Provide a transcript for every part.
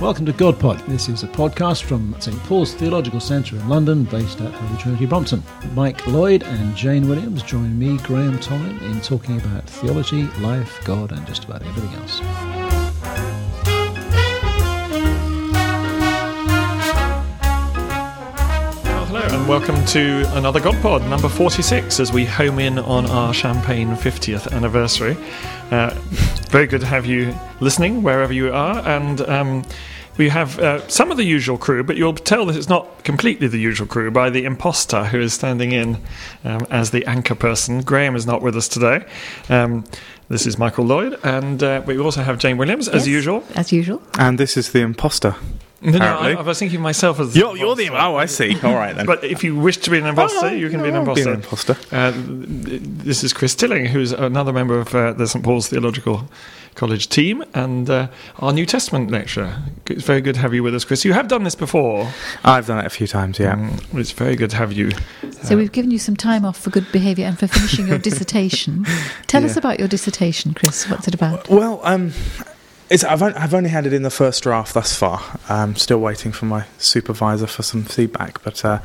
Welcome to GodPod. This is a podcast from St Paul's Theological Centre in London, based at Holy Trinity Brompton. Mike Lloyd and Jane Williams join me, Graham Tomlin, in talking about theology, life, God, and just about everything else. Welcome to another God Pod, number 46, as we home in on our Champagne 50th anniversary. Uh, very good to have you listening wherever you are, and um, we have uh, some of the usual crew, but you'll tell that it's not completely the usual crew by the imposter who is standing in um, as the anchor person. Graham is not with us today. Um, this is Michael Lloyd, and uh, we also have Jane Williams, as Yes, usual. As usual. And this is the imposter. No, no, I, Apparently. I was thinking of myself as You're, you're the. Oh, I see. All right then. But if you wish to be an imposter, Oh, you can be an I'll be imposter. an imposter. Uh, this is Chris Tilling, who's another member of uh, the St Paul's Theological College team and uh, our New Testament lecturer. It's very good to have you with us, Chris. You have done this before. I've done it a few times. Yeah. Mm, It's very good to have you. So we've given you some time off for good behaviour and for finishing your dissertation. Tell us about your dissertation, Chris. What's it about? Well, um, it's I've I've only had it in the first draft thus far. I'm still waiting for my supervisor for some feedback, but uh,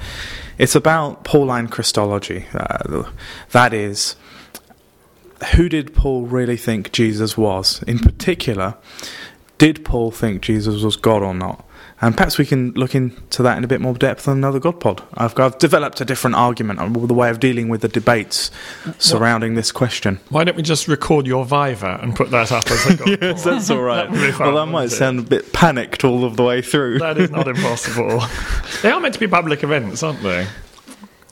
it's about Pauline Christology. Uh, that is, who did Paul really think Jesus was? In particular, did Paul think Jesus was God or not? And perhaps we can look into that in a bit more depth on another God pod. I've, I've developed a different argument on the way of dealing with the debates surrounding this question. Why don't we just record your Viva and put that up as a God Yes, that's all right. That fun, well, that might it? sound a bit panicked all of the way through. That is not impossible. they are meant to be public events, aren't they?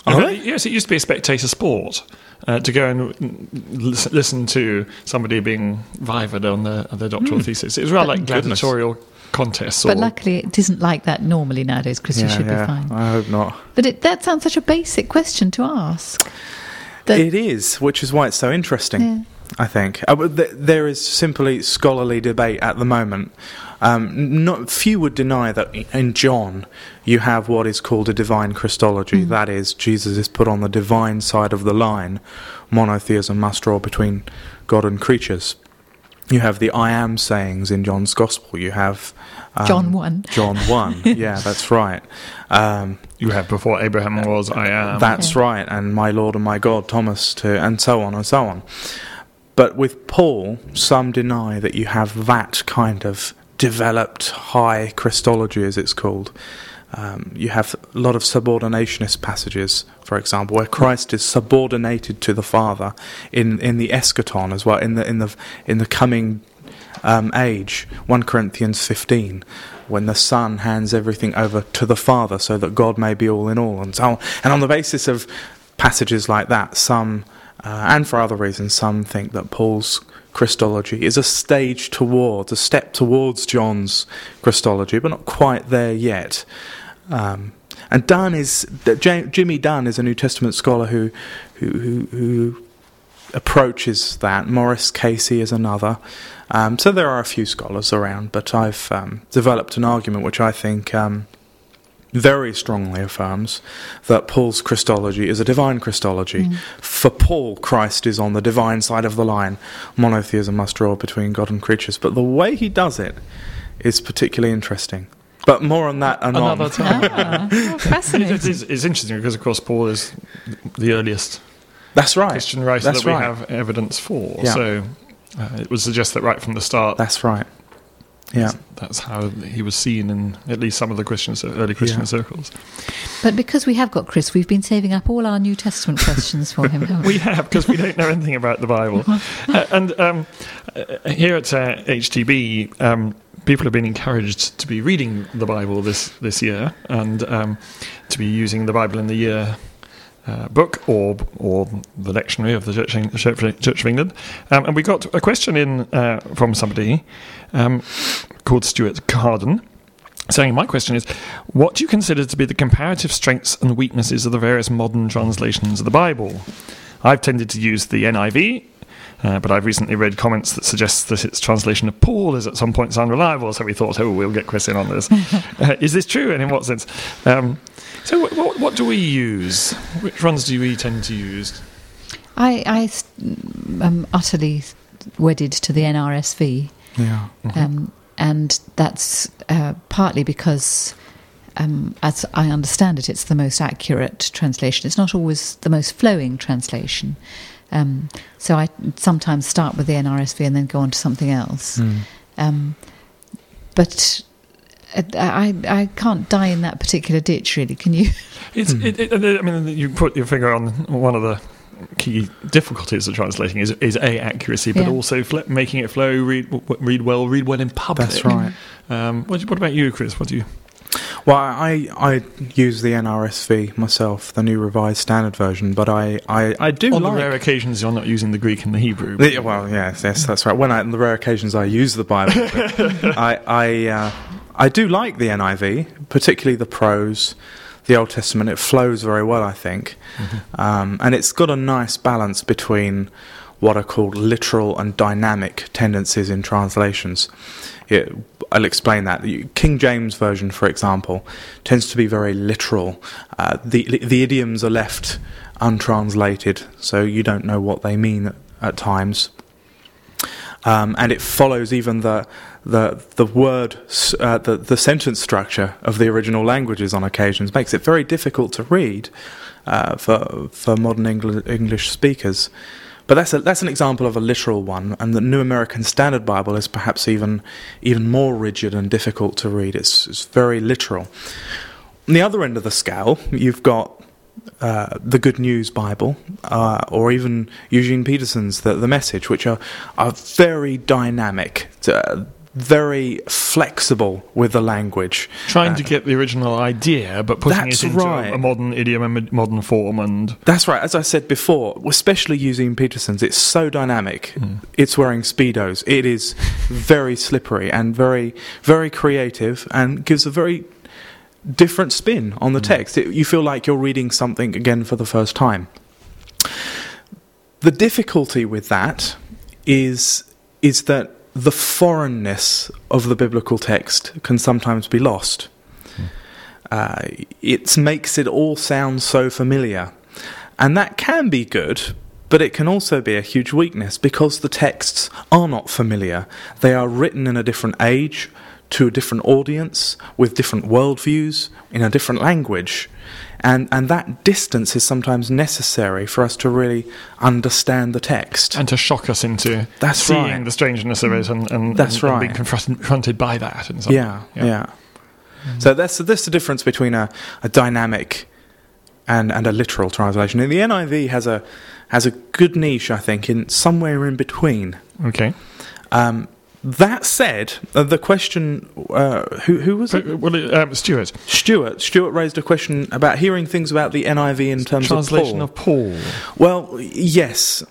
Are they? Yes, it used to be a spectator sport. Uh, to go and mm, listen, listen to somebody being vivaed on their, on their doctoral thesis. It was rather like Goodness. gladiatorial contests. But or, luckily, it isn't like that normally nowadays, Chris. you should be fine. I hope not. But it, that sounds such a basic question to ask. That- It is, which is why it's so interesting. Yeah. I think uh, th- there is simply scholarly debate at the moment. Um, not few would deny that in John you have what is called a divine Christology. That is, Jesus is put on the divine side of the line. Monotheism must draw between God and creatures. You have the I am sayings in John's Gospel. You have um, John 1. John one. yeah, that's right. Um, you have before Abraham was, I am. that's right, and my Lord and my God, Thomas, to, and so on and so on. But with Paul, some deny that you have that kind of developed high Christology, as it's called. Um, you have a lot of subordinationist passages, for example, where Christ is subordinated to the Father in, in the eschaton as well, in the in the in the coming um, age. One Corinthians fifteen, when the Son hands everything over to the Father, so that God may be all in all, and so on. And on the basis of passages like that, some uh, and for other reasons, some think that Paul's Christology is a stage towards, a step towards John's Christology, but not quite there yet. Um, and Dunn is Ja- Jimmy Dunn is a New Testament scholar who who who, who approaches that. Maurice Casey is another. Um, so there are a few scholars around, but I've um, developed an argument which I think um, very strongly affirms that Paul's Christology is a divine Christology. For Paul, Christ is on the divine side of the line. Monotheism must draw between God and creatures. But the way he does it is particularly interesting. But more on that anon. Another time. Ah, oh, It's, fascinating. it's, it's interesting because, of course, Paul is the earliest That's right. Christian writer That's that we right. have evidence for. Yeah. So uh, it would suggest that right from the start, That's right. Yeah. that's how he was seen in at least some of the Christian, cir- early Christian Yeah. circles. But because we have got Chris, we've been saving up all our New Testament questions for him, haven't we? We have, because we don't know anything about the Bible. Uh, and um, uh, here at uh, HTB, um, people have been encouraged to be reading the Bible this, this year and um, to be using the Bible in the year. Uh, book or or the lectionary of the Church, of England, um, and we got a question in uh, from somebody um, called Stuart Carden, saying, My question is, what do you consider to be the comparative strengths and weaknesses of the various modern translations of the Bible? I've tended to use the NIV, uh, but I've recently read comments that suggest that its translation of Paul is at some points unreliable, so we thought, oh, we'll get Chris in on this. uh, is this true, and in what sense? Um, so, what, what, what do we use? Which ones do we tend to use? I am utterly wedded to the NRSV. Yeah. Um, and that's uh, partly because. Um, as I understand it, it's the most accurate translation. It's not always the most flowing translation. Um, so I sometimes start with the NRSV and then go on to something else. Mm. Um, but I, I can't die in that particular ditch, really. Can you? It's, Hmm. it, it, I mean, you put your finger on one of the key difficulties of translating is is a accuracy, but Yeah. also fl- making it flow, read read well, read well in public. That's right. Um, what, what about you, Chris? What do you? Well, I I use the NRSV myself, the New Revised Standard Version, but I I, I do on like. the rare occasions you're not using the Greek and the Hebrew. Yeah, well, yes, yes, that's right. When I, on the rare occasions I use the Bible, but I I uh, I do like the NIV, particularly the prose, the Old Testament. It flows very well, I think, um, and it's got a nice balance between what are called literal and dynamic tendencies in translations. It, I'll explain that. The King James version, for example, tends to be very literal. Uh, the the idioms are left untranslated, so you don't know what they mean at, at times. Um, and it follows even the the the word uh, the the sentence structure of the original languages on occasions makes it very difficult to read uh, for for modern Engl- English speakers. But that's a, that's an example of a literal one, and the New American Standard Bible is perhaps even even more rigid and difficult to read. It's, it's very literal. On the other end of the scale, you've got uh, the Good News Bible, uh, or even Eugene Peterson's The, the Message, which are, are very dynamic, uh, very flexible with the language. Trying to Uh, get the original idea, but putting it into right. a, modern idiom and modern form, and That's right. As I said before, especially using Peterson's, it's so dynamic. It's wearing speedos. It is very slippery and very, very creative, and gives a very different spin on the text. It, you feel like you're reading something again for the first time. The difficulty with that is is that the foreignness of the biblical text can sometimes be lost. Uh, it makes it all sound so familiar. And that can be good, but it can also be a huge weakness because the texts are not familiar. They are written in a different age, to a different audience, with different worldviews, in a different language. And, and that distance is sometimes necessary for us to really understand the text. and to shock us into That's seeing right. the strangeness of it, and, and, That's and, and being confront- confronted by that. In some Yeah, way. yeah. So that's that's the difference between a, a dynamic and and a literal translation. And the NIV has a has a good niche, I think, in somewhere in between. Okay. Um, that said, uh, the question uh, who who was it? Well, it- um, Stuart, Stuart. Stuart raised a question about hearing things about the NIV in terms translation of Paul. of Paul. Well, yes.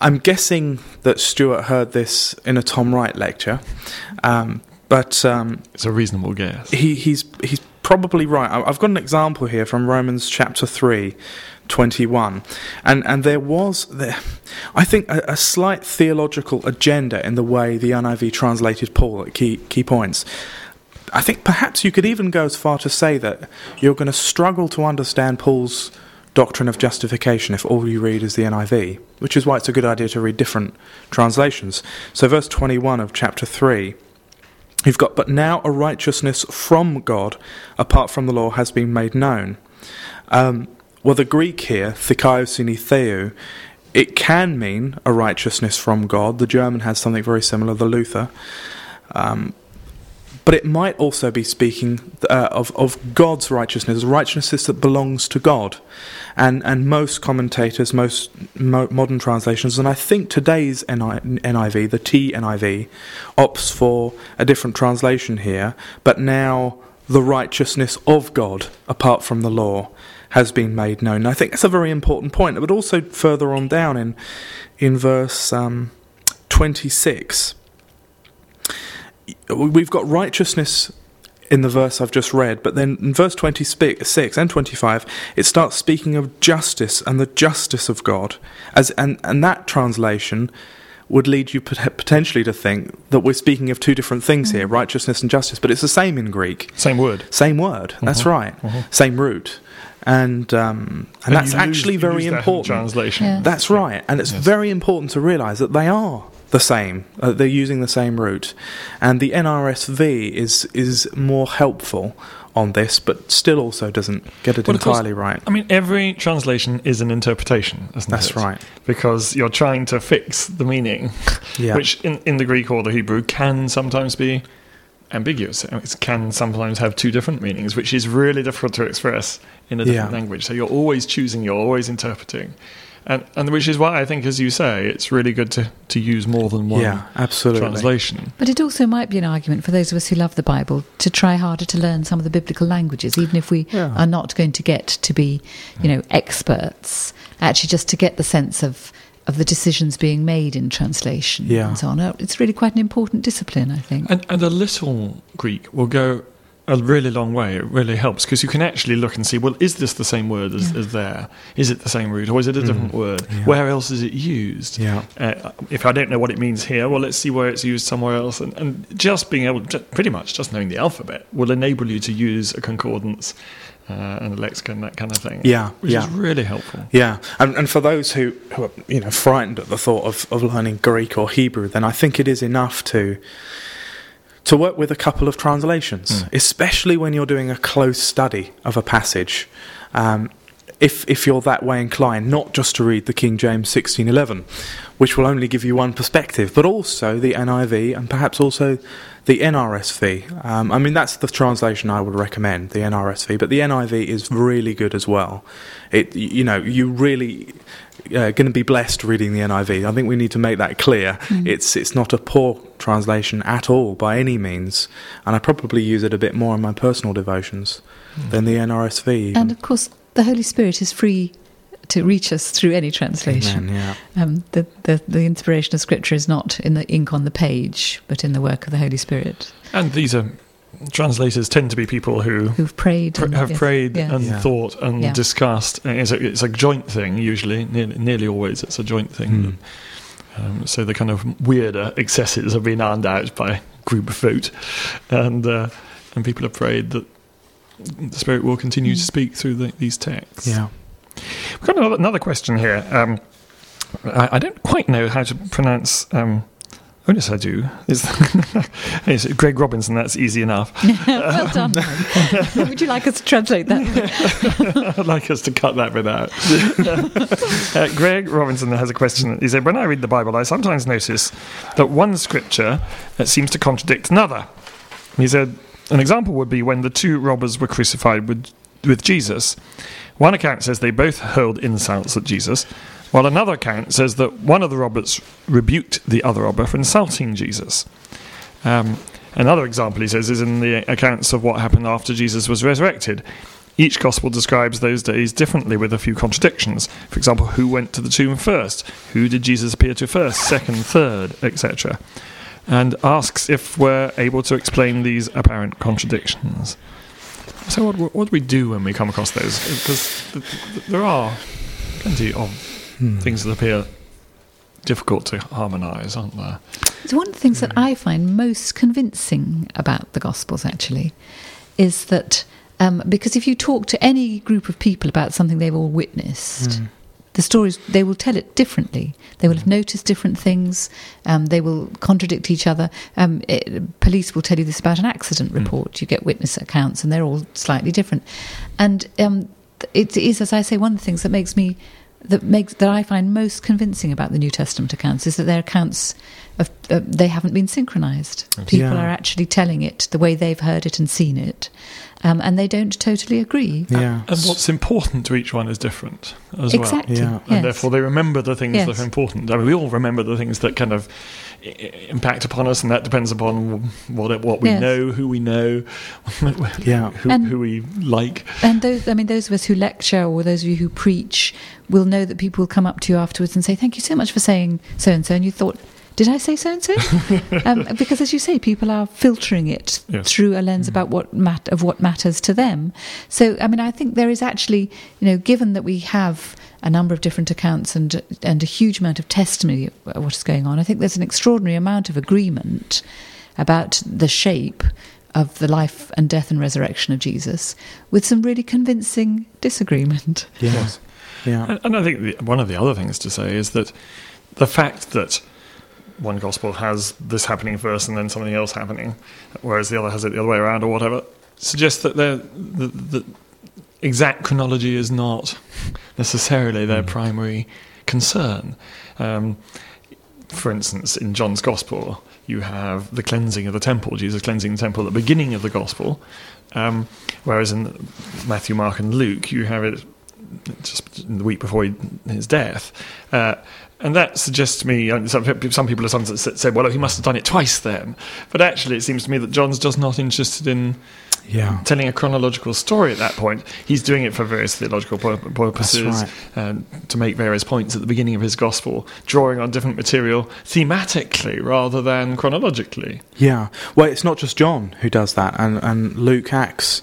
I'm guessing that Stuart heard this in a Tom Wright lecture, um, but um, It's a reasonable guess. he, he's he's probably right. I've got an example here from Romans chapter 3, 21. And and there was there I think a, a slight theological agenda in the way the NIV translated Paul at key key points. I think perhaps you could even go as far to say that you're going to struggle to understand Paul's doctrine of justification if all you read is the NIV, which is why it's a good idea to read different translations. So verse 21 of chapter 3 You've got, but now a righteousness from God, apart from the law, has been made known. Um, well, the Greek here, thikaiosini theou, it can mean a righteousness from God. The German has something very similar, the Luther. Um, but it might also be speaking uh, of, of God's righteousness, righteousness that belongs to God. And, and most commentators, most mo- modern translations, and I think today's NI- NIV, the TNIV, opts for a different translation here, but now the righteousness of God, apart from the law, has been made known. And I think that's a very important point. But also further on down in, in verse um, 26, we've got righteousness in the verse I've just read, but then in verse 26 and 25, it starts speaking of justice and the justice of God. As, and, and that translation would lead you potentially to think that we're speaking of two different things here, righteousness and justice, but it's the same in Greek. Same word. Same word, that's Mhm, right. mhm. Same root. And, um, and, And that's you lose- actually very lose that important. Translation. Yeah. That's right, and it's Yes. very important to realise that they are the same. Uh, they're using the same root, and the NRSV is is more helpful on this, but still also doesn't get it Well, of course, entirely right. I mean, every translation is an interpretation, isn't That's it? right. Because you're trying to fix the meaning, Yeah. which in, in the Greek or the Hebrew can sometimes be ambiguous. It can sometimes have two different meanings, which is really difficult to express in a different Yeah. language. So you're always choosing, you're always interpreting. And, and which is why I think, as you say, it's really good to, to use more than one yeah, absolutely. translation. But it also might be an argument for those of us who love the Bible to try harder to learn some of the biblical languages, even if we Yeah. are not going to get to be, you know, experts. Actually, just to get the sense of of the decisions being made in translation Yeah. and so on. Uh, It's really quite an important discipline, I think. And, and a little Greek will go a really long way. It really helps because you can actually look and see, well, is this the same word as, Yeah. as there? Is it the same root or is it a different word? Mm. yeah. Where else is it used? Yeah. Uh, if I don't know what it means here, well, let's see where it's used somewhere else. And, and just being able, to, pretty much just knowing the alphabet will enable you to use a concordance uh, and a lexicon, that kind of thing. Yeah, Which yeah. is really helpful. Yeah, and, and for those who, who are you know frightened at the thought of, of learning Greek or Hebrew, then I think it is enough to to work with a couple of translations, Mm. especially when you're doing a close study of a passage. Um, if if you're that way inclined, not just to read the King James 1611, which will only give you one perspective, but also the NIV and perhaps also the NRSV. Um, I mean, that's the translation I would recommend, the NRSV. But the NIV is really good as well. It you know you really uh, going to be blessed reading the NIV. I think we need to make that clear. It's it's not a poor translation at all by any means, and I probably use it a bit more in my personal devotions than the NRSV. even. And of course, the Holy Spirit is free to reach us through any translation. Amen, yeah. Um, the, the, the inspiration of Scripture is not in the ink on the page, but in the work of the Holy Spirit, And these are translators tend to be people who who've prayed. pr- and- have yes, prayed yeah. and Yeah. thought and Yeah. discussed. It's a, it's a joint thing usually, nearly, nearly always it's a joint thing. Hmm. Um, so the kind of weirder excesses have been ironed out by group vote, and uh, and people have prayed that the Spirit will continue to Mm. speak through the, these texts. Yeah. We've got another, another question here. Um, I, I don't quite know how to pronounce. Um, oh yes, I do. It's Greg Robinson. That's easy enough. well done. Would you like us to translate that? I'd like us to cut that bit out. uh, Greg Robinson has a question. He said, When I read the Bible, I sometimes notice that one scripture uh, seems to contradict another. He said, An example would be when the two robbers were crucified with, with Jesus. One account says they both hurled insults at Jesus, while another account says that one of the robbers rebuked the other robber for insulting Jesus. Um, another example, he says, is in the accounts of what happened after Jesus was resurrected. Each gospel describes those days differently with a few contradictions. For example, who went to the tomb first? Who did Jesus appear to first, second, third, etc.? And asks if we're able to explain these apparent contradictions. So, what, what do we do when we come across those? Because th- th- there are plenty of Hmm. things that appear difficult to harmonise, aren't there? It's one of the things that I find most convincing about the Gospels, actually, is that um, because if you talk to any group of people about something they've all witnessed, Hmm. The stories they will tell it differently. They will have noticed different things. Um, they will contradict each other. Um, it, police will tell you this about an accident report. You get witness accounts, and they're all slightly different. And um, it is, as I say, one of the things that makes me that makes that I find most convincing about the New Testament accounts is that their accounts of uh, they haven't been synchronized. People Yeah. are actually telling it the way they've heard it and seen it, um, and they don't totally agree. Yeah. And what's important to each one is different as well. exactly. Yeah. yes. and therefore they remember the things that are important. I mean, we all remember the things that kind of i- i- impact upon us, and that depends upon what what we Yes. know, who we know, Yeah. who, And- who we like. And those, I mean, those of us who lecture or those of you who preach will know that people will come up to you afterwards and say, "Thank you so much for saying so and so," and you thought. Did I say so and so? Um, Because, as you say, people are filtering it Yes. through a lens about what mat- of what matters to them. So, I mean, I think there is actually, you know, given that we have a number of different accounts and and a huge amount of testimony of what is going on, I think there's an extraordinary amount of agreement about the shape of the life and death and resurrection of Jesus, with some really convincing disagreement. Yes. Yeah. And, and I think the, one of the other things to say is that the fact that one gospel has this happening first and then something else happening, whereas the other has it the other way around or whatever, suggests that the, the exact chronology is not necessarily their mm. primary concern. Um, for instance, in John's Gospel, you have the cleansing of the temple, Jesus cleansing the temple at the beginning of the Gospel, um, whereas in Matthew, Mark, and Luke, you have it just the week before his death. Uh, and that suggests to me, uh, some, some people have said, well, he must have done it twice then. But actually, it seems to me that John's just not interested in yeah. telling a chronological story at that point. He's doing it for various theological purposes, right. Um, to make various points at the beginning of his gospel, drawing on different material thematically rather than chronologically. Yeah. Well, it's not just John who does that, and, and Luke Acts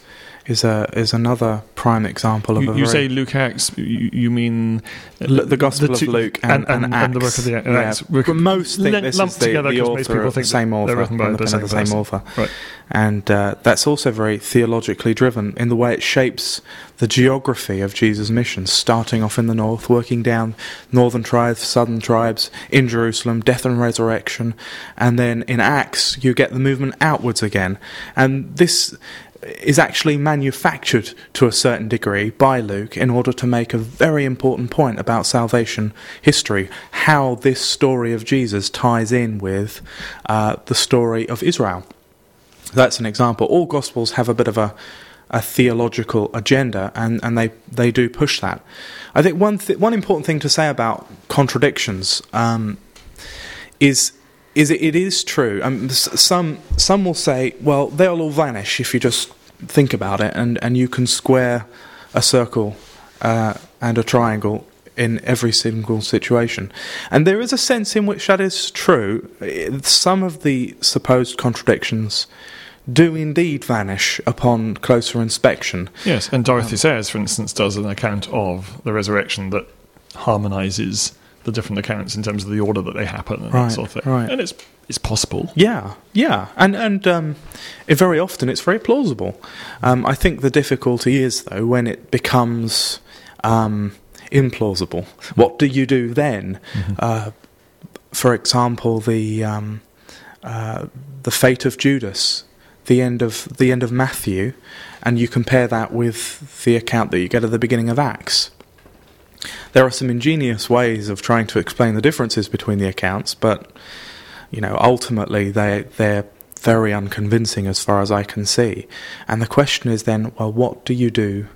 is a is another prime example of you, a. You say Luke Acts, you, you mean L- the Gospel the two, of Luke and, and, and, and, the work of the yeah. Acts. But most think l- this is the, the author the same author, written by the, the, same, same author, right. and uh, that's also very theologically driven in the way it shapes the geography of Jesus' mission, starting off in the north, working down northern tribes, southern tribes, in Jerusalem, death and resurrection, and then in Acts you get the movement outwards again, and this is actually manufactured to a certain degree by Luke in order to make a very important point about salvation history, how this story of Jesus ties in with uh, the story of Israel. That's an example. All Gospels have a bit of a, a theological agenda, and, and they, they do push that. I think one, th- one important thing to say about contradictions um, is is it, it is true. Um, some some will say, well, they'll all vanish if you just think about it, and, and you can square a circle uh, and a triangle in every single situation. And there is a sense in which that is true. Some of the supposed contradictions do indeed vanish upon closer inspection. Yes, and Dorothy um, Sayers, for instance, does an account of the resurrection that harmonizes the different accounts in terms of the order that they happen and right, that sort of thing. Right. And it's it's possible. Yeah, yeah, and and um, it, very often it's very plausible. Um, I think the difficulty is though when it becomes um, implausible. What do you do then? Mm-hmm. Uh, for example, the um, uh, the fate of Judas, the end of the end of Matthew, and you compare that with the account that you get at the beginning of Acts. There are some ingenious ways of trying to explain the differences between the accounts, but you know, ultimately they they're very unconvincing as far as I can see. And the question is then, well, what do you do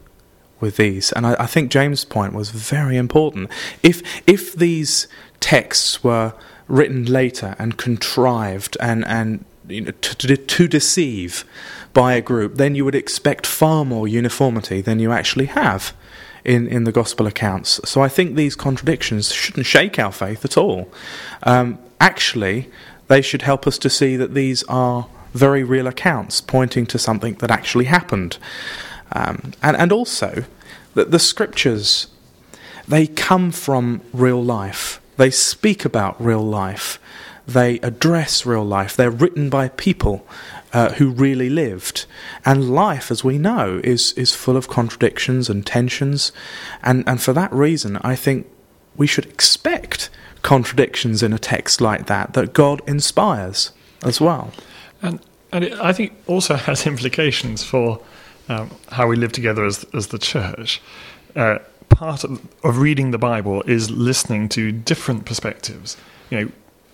with these? And I, I think Jane's point was very important. If if these texts were written later and contrived and and you know, to, to, to deceive by a group, then you would expect far more uniformity than you actually have in, in the gospel accounts. So I think these contradictions shouldn't shake our faith at all. Um, actually, they should help us to see that these are very real accounts pointing to something that actually happened. Um, and, and also, that the scriptures, they come from real life. They speak about real life. They address real life. They're written by people uh, who really lived. And life, as we know, is, is full of contradictions and tensions. And, and for that reason, I think we should expect contradictions in a text like that that God inspires as well. And, and it, I think also has implications for um, how we live together as, as the church. Uh, part of, of reading the Bible is listening to different perspectives. You know,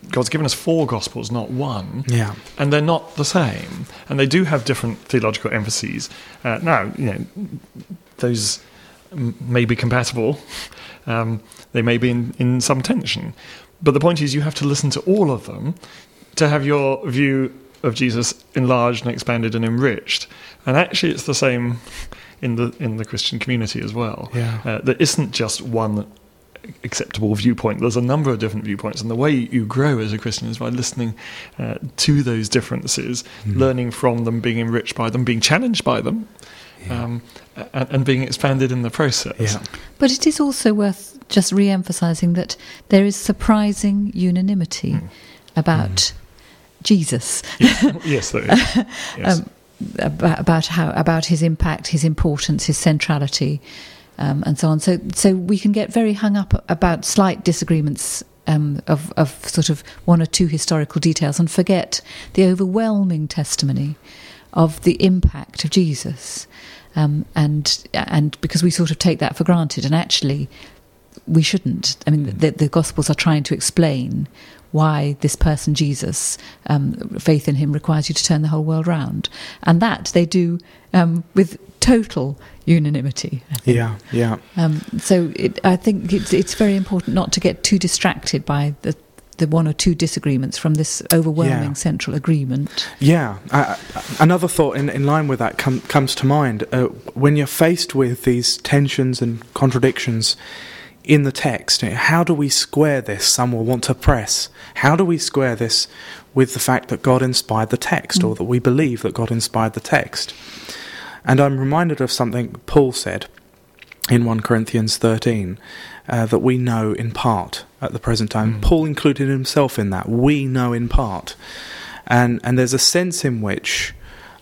God's given us four gospels, not one. Yeah. And they're not the same. And they do have different theological emphases. Uh, now, you know, those may be compatible. Um, they may be in, in some tension. But the point is, you have to listen to all of them to have your view of Jesus enlarged and expanded and enriched. And actually, it's the same in the in the Christian community as well. Yeah. Uh, there isn't just one acceptable viewpoint. There's a number of different viewpoints, and the way you grow as a Christian is by listening uh, to those differences, mm. learning from them, being enriched by them, being challenged by them, yeah. um, and, and, being expanded in the process. Yeah. But it is also worth just re-emphasizing that there is surprising unanimity mm. about mm. Jesus. Yes, yes there is. Yes. um, about, about how about his impact, his importance, his centrality um, and so on. So, so we can get very hung up about slight disagreements um, of, of sort of one or two historical details and forget the overwhelming testimony of the impact of Jesus. Um, and and because we sort of take that for granted, and actually we shouldn't. I mean, the, the Gospels are trying to explain why this person, Jesus, um, faith in him requires you to turn the whole world round. And that they do um, with total unanimity. Yeah, yeah. Um, so it, I think it's, it's very important not to get too distracted by the the one or two disagreements from this overwhelming Yeah. central agreement. Yeah, uh, another thought in, in line with that com- comes to mind. Uh, when you're faced with these tensions and contradictions in the text, how do we square this? Some will want to press. How do we square this with the fact that God inspired the text, or that we believe that God inspired the text? And I'm reminded of something Paul said in 1 Corinthians 13 uh, that we know in part at the present time. Paul included himself in that. We know in part. And, and there's a sense in which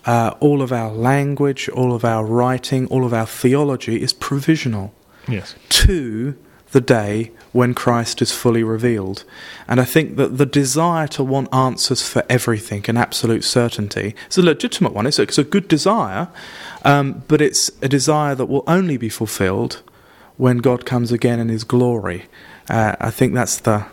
uh, all of our language, all of our writing, all of our theology is provisional Yes. to the day when Christ is fully revealed. And I think that the desire to want answers for everything and absolute certainty is a legitimate one. It's a, it's a good desire, um, but it's a desire that will only be fulfilled when God comes again in his glory. Uh, I think that's the.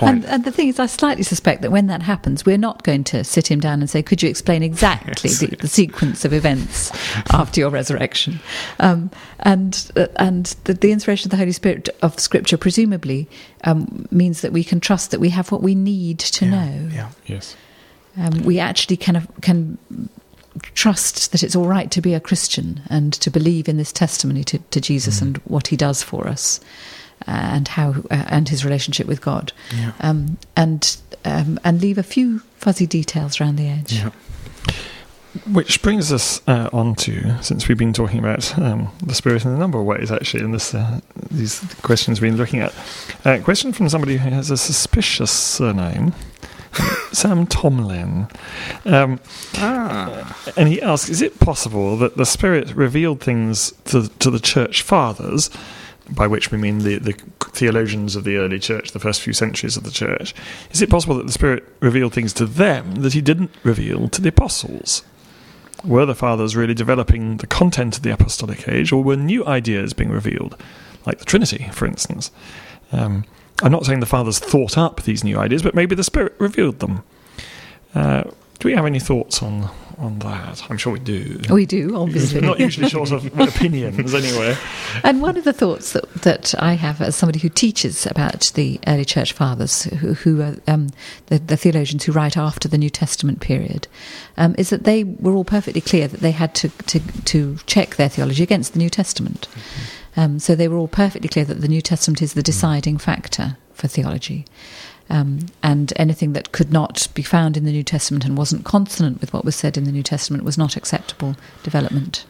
And, and the thing is, I slightly suspect that when that happens, we're not going to sit him down and say, "Could you explain exactly Yes. the, the sequence of events after your resurrection?" Um, and uh, and the, the inspiration of the Holy Spirit of Scripture presumably um, means that we can trust that we have what we need to yeah, know. Yeah. Yes. Um, we actually kind of can trust that it's all right to be a Christian and to believe in this testimony to, to Jesus Mm. and what he does for us and how uh, and his relationship with God Yeah. um, and um, and leave a few fuzzy details around the edge. Yeah. Which brings us uh, on to, since we've been talking about um, the Spirit in a number of ways, actually, in this uh, these questions we've been looking at. A question from somebody who has a suspicious surname, Sam Tomlin. Um, Ah. and he asks, is it possible that the Spirit revealed things to, to the church fathers, by which we mean the, the theologians of the early church, the first few centuries of the church? Is it possible that the Spirit revealed things to them that he didn't reveal to the apostles? Were the fathers really developing the content of the apostolic age, or were new ideas being revealed, like the Trinity, for instance? Um, I'm not saying the fathers thought up these new ideas, but maybe the Spirit revealed them. Uh, do we have any thoughts on on that? I'm sure we do. We do, obviously. Not usually short of opinions, anyway. And one of the thoughts that, that I have as somebody who teaches about the early church fathers, who, who are um, the, the theologians who write after the New Testament period, um, is that they were all perfectly clear that they had to, to, to check their theology against the New Testament. Um, so they were all perfectly clear that the New Testament is the deciding factor for theology. Um, and anything that could not be found in the New Testament and wasn't consonant with what was said in the New Testament was not acceptable development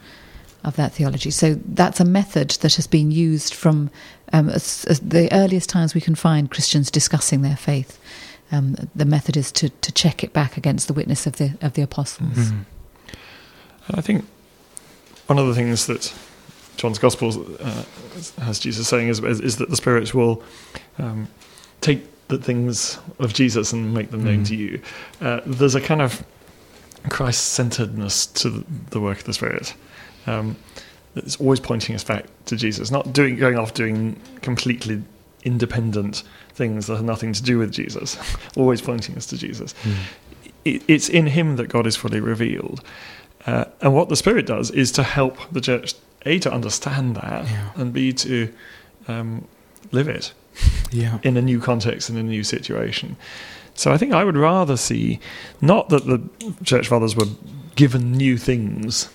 of that theology. So that's a method that has been used from um, as, as the earliest times we can find Christians discussing their faith. Um, the method is to, to check it back against the witness of the of the apostles. And I think one of the things that John's Gospel uh, has Jesus saying is, is, is that the Spirit will um, take the things of Jesus and make them known Mm. to you. Uh, there's a kind of Christ centeredness to the work of the Spirit. Um, it's always pointing us back to Jesus, not doing going off doing completely independent things that have nothing to do with Jesus. always pointing us to Jesus. It, it's in Him that God is fully revealed. Uh, and what the Spirit does is to help the church, A, to understand that, Yeah. and B, to um, live it Yeah. in a new context, in a new situation. So I think I would rather see not that the church fathers were given new things,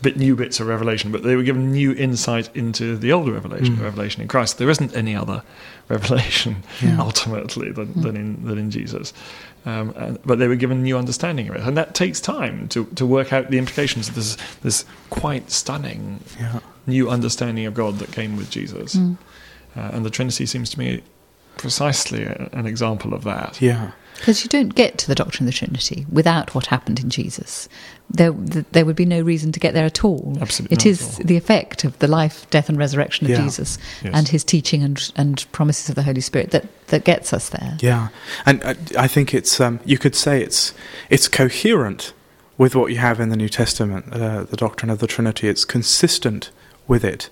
bit new bits of revelation, but they were given new insight into the older revelation, Mm. the revelation in Christ. There isn't any other revelation Yeah. ultimately than, than in than in Jesus. Um, and, but they were given new understanding of it, and that takes time to, to work out the implications of this this quite stunning Yeah. new understanding of God that came with Jesus. Mm. Uh, and the Trinity seems to me precisely a, an example of that. Yeah. Because you don't get to the doctrine of the Trinity without what happened in Jesus. There, th- there would be no reason to get there at all. Absolutely It not is at all. the effect of the life, death, and resurrection of Yeah. Jesus Yes. and his teaching and, and promises of the Holy Spirit that, that gets us there. Yeah, and uh, I think it's um, you could say it's it's coherent with what you have in the New Testament, uh, the doctrine of the Trinity. It's consistent with it,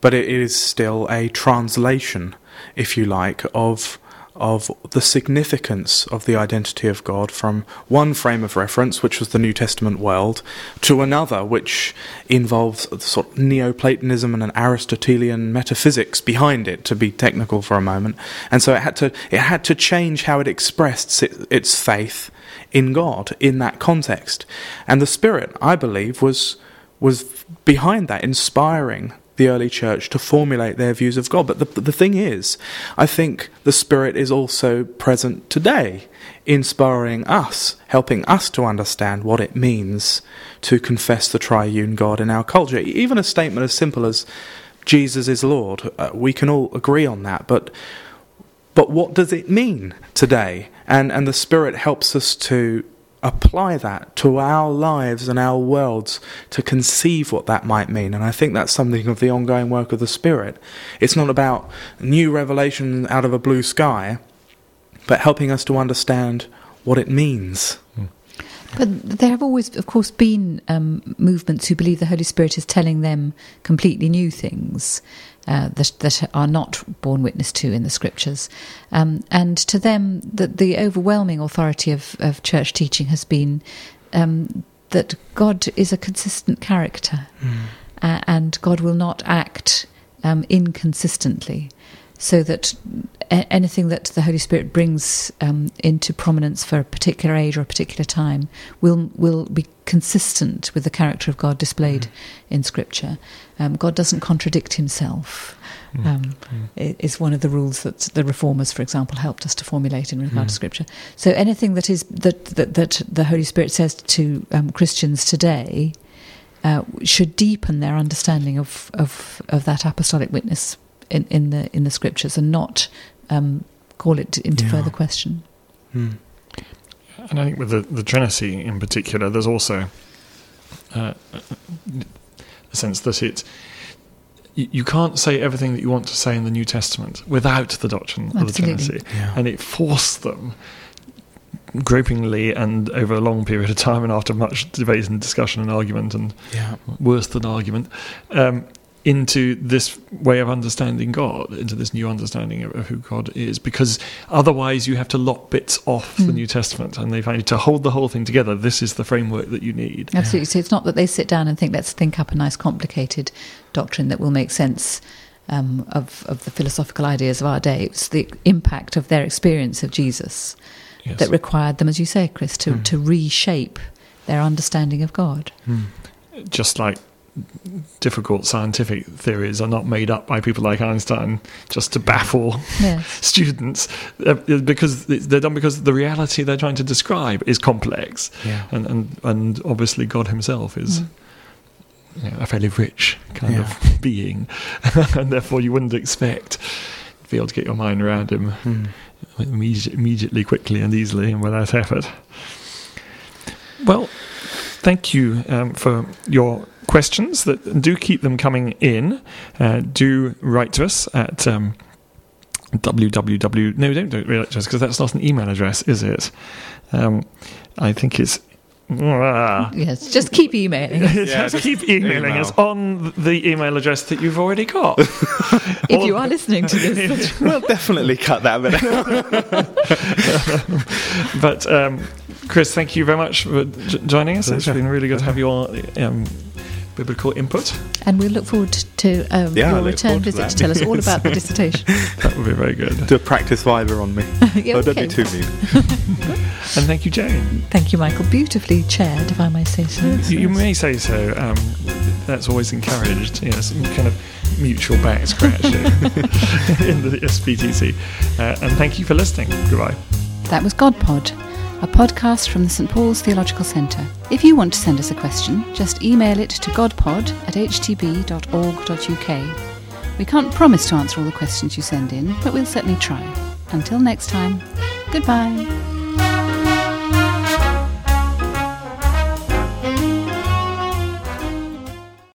but it is still a translation, if you like, of of the significance of the identity of God from one frame of reference, which was the New Testament world, to another, which involves sort of Neoplatonism and an Aristotelian metaphysics behind it, to be technical for a moment. And so it had to it had to change how it expressed its, faith in God in that context. And the Spirit, I believe, was was behind that, inspiring the early church to formulate their views of God. But the, the thing is, I think the Spirit is also present today, inspiring us, helping us to understand what it means to confess the triune God in our culture. Even a statement as simple as Jesus is Lord, uh, we can all agree on that, but but what does it mean today? And and the Spirit helps us to apply that to our lives and our worlds to conceive what that might mean. And I think that's something of the ongoing work of the Spirit. It's not about new revelation out of a blue sky, but helping us to understand what it means. Hmm. But there have always, of course, been um, movements who believe the Holy Spirit is telling them completely new things uh, that, that are not borne witness to in the scriptures. Um, and to them, the, the overwhelming authority of, of church teaching has been um, that God is a consistent character uh, and God will not act um, inconsistently. So that a- anything that the Holy Spirit brings um, into prominence for a particular age or a particular time will will be consistent with the character of God displayed in Scripture. Um, God doesn't contradict Himself. Um, i- is one of the rules that the reformers, for example, helped us to formulate in regard to Scripture. So anything that is that that, that the Holy Spirit says to um, Christians today uh, should deepen their understanding of, of, of that apostolic witness in, in the in the scriptures and not um, call it into Yeah. further question. Hmm. And I think with the, the Trinity in particular, there's also uh, a sense that it you, you can't say everything that you want to say in the New Testament without the doctrine of the Trinity, Yeah. and it forced them gropingly and over a long period of time and after much debate and discussion and argument and yeah. worse than argument um, into this way of understanding God, into this new understanding of, of who God is, because otherwise you have to lock bits off the Mm. New Testament, and they find to hold the whole thing together. This is the framework that you need. Absolutely. So it's not that they sit down and think, let's think up a nice, complicated doctrine that will make sense um, of, of the philosophical ideas of our day. It's the impact of their experience of Jesus Yes. that required them, as you say, Chris, to, Mm. to reshape their understanding of God. Hmm. Just like difficult scientific theories are not made up by people like Einstein just to baffle Yes. students, uh, because they're done because the reality they're trying to describe is complex. Yeah. and and, and obviously God Himself is Mm. you know, a fairly rich kind Yeah. of being, and therefore you wouldn't expect to be able to get your mind around Him Hmm. immediate, immediately, quickly, and easily, and without effort. Well, thank you um, for your questions. That do keep them coming in. Uh, do write to us at. Um, www no don't don't write to us because that's not an email address is it um, I think it's. Yes. Just keep emailing. us. Yeah, just just keep emailing email. us on the email address that you've already got. if you are listening to this. We'll definitely cut that bit out. but um, Chris, thank you very much for j- joining us. It's been really good to have your um, biblical input. And we look forward to um, Yeah, your return forward to visit to tell us all about the dissertation. That would be very good. Do a practice Viva on me. Yeah, oh, don't okay. be too mean. And thank you, Jane. Thank you, Michael. Beautifully chaired, if I may say so. You, you may say so. Um, that's always encouraged. You know, some kind of mutual back scratching in the SPTC. Uh, and thank you for listening. Goodbye. That was GodPod, a podcast from the St Paul's Theological Centre. If you want to send us a question, just email it to godpod at htb.org.uk. We can't promise to answer all the questions you send in, but we'll certainly try. Until next time, goodbye.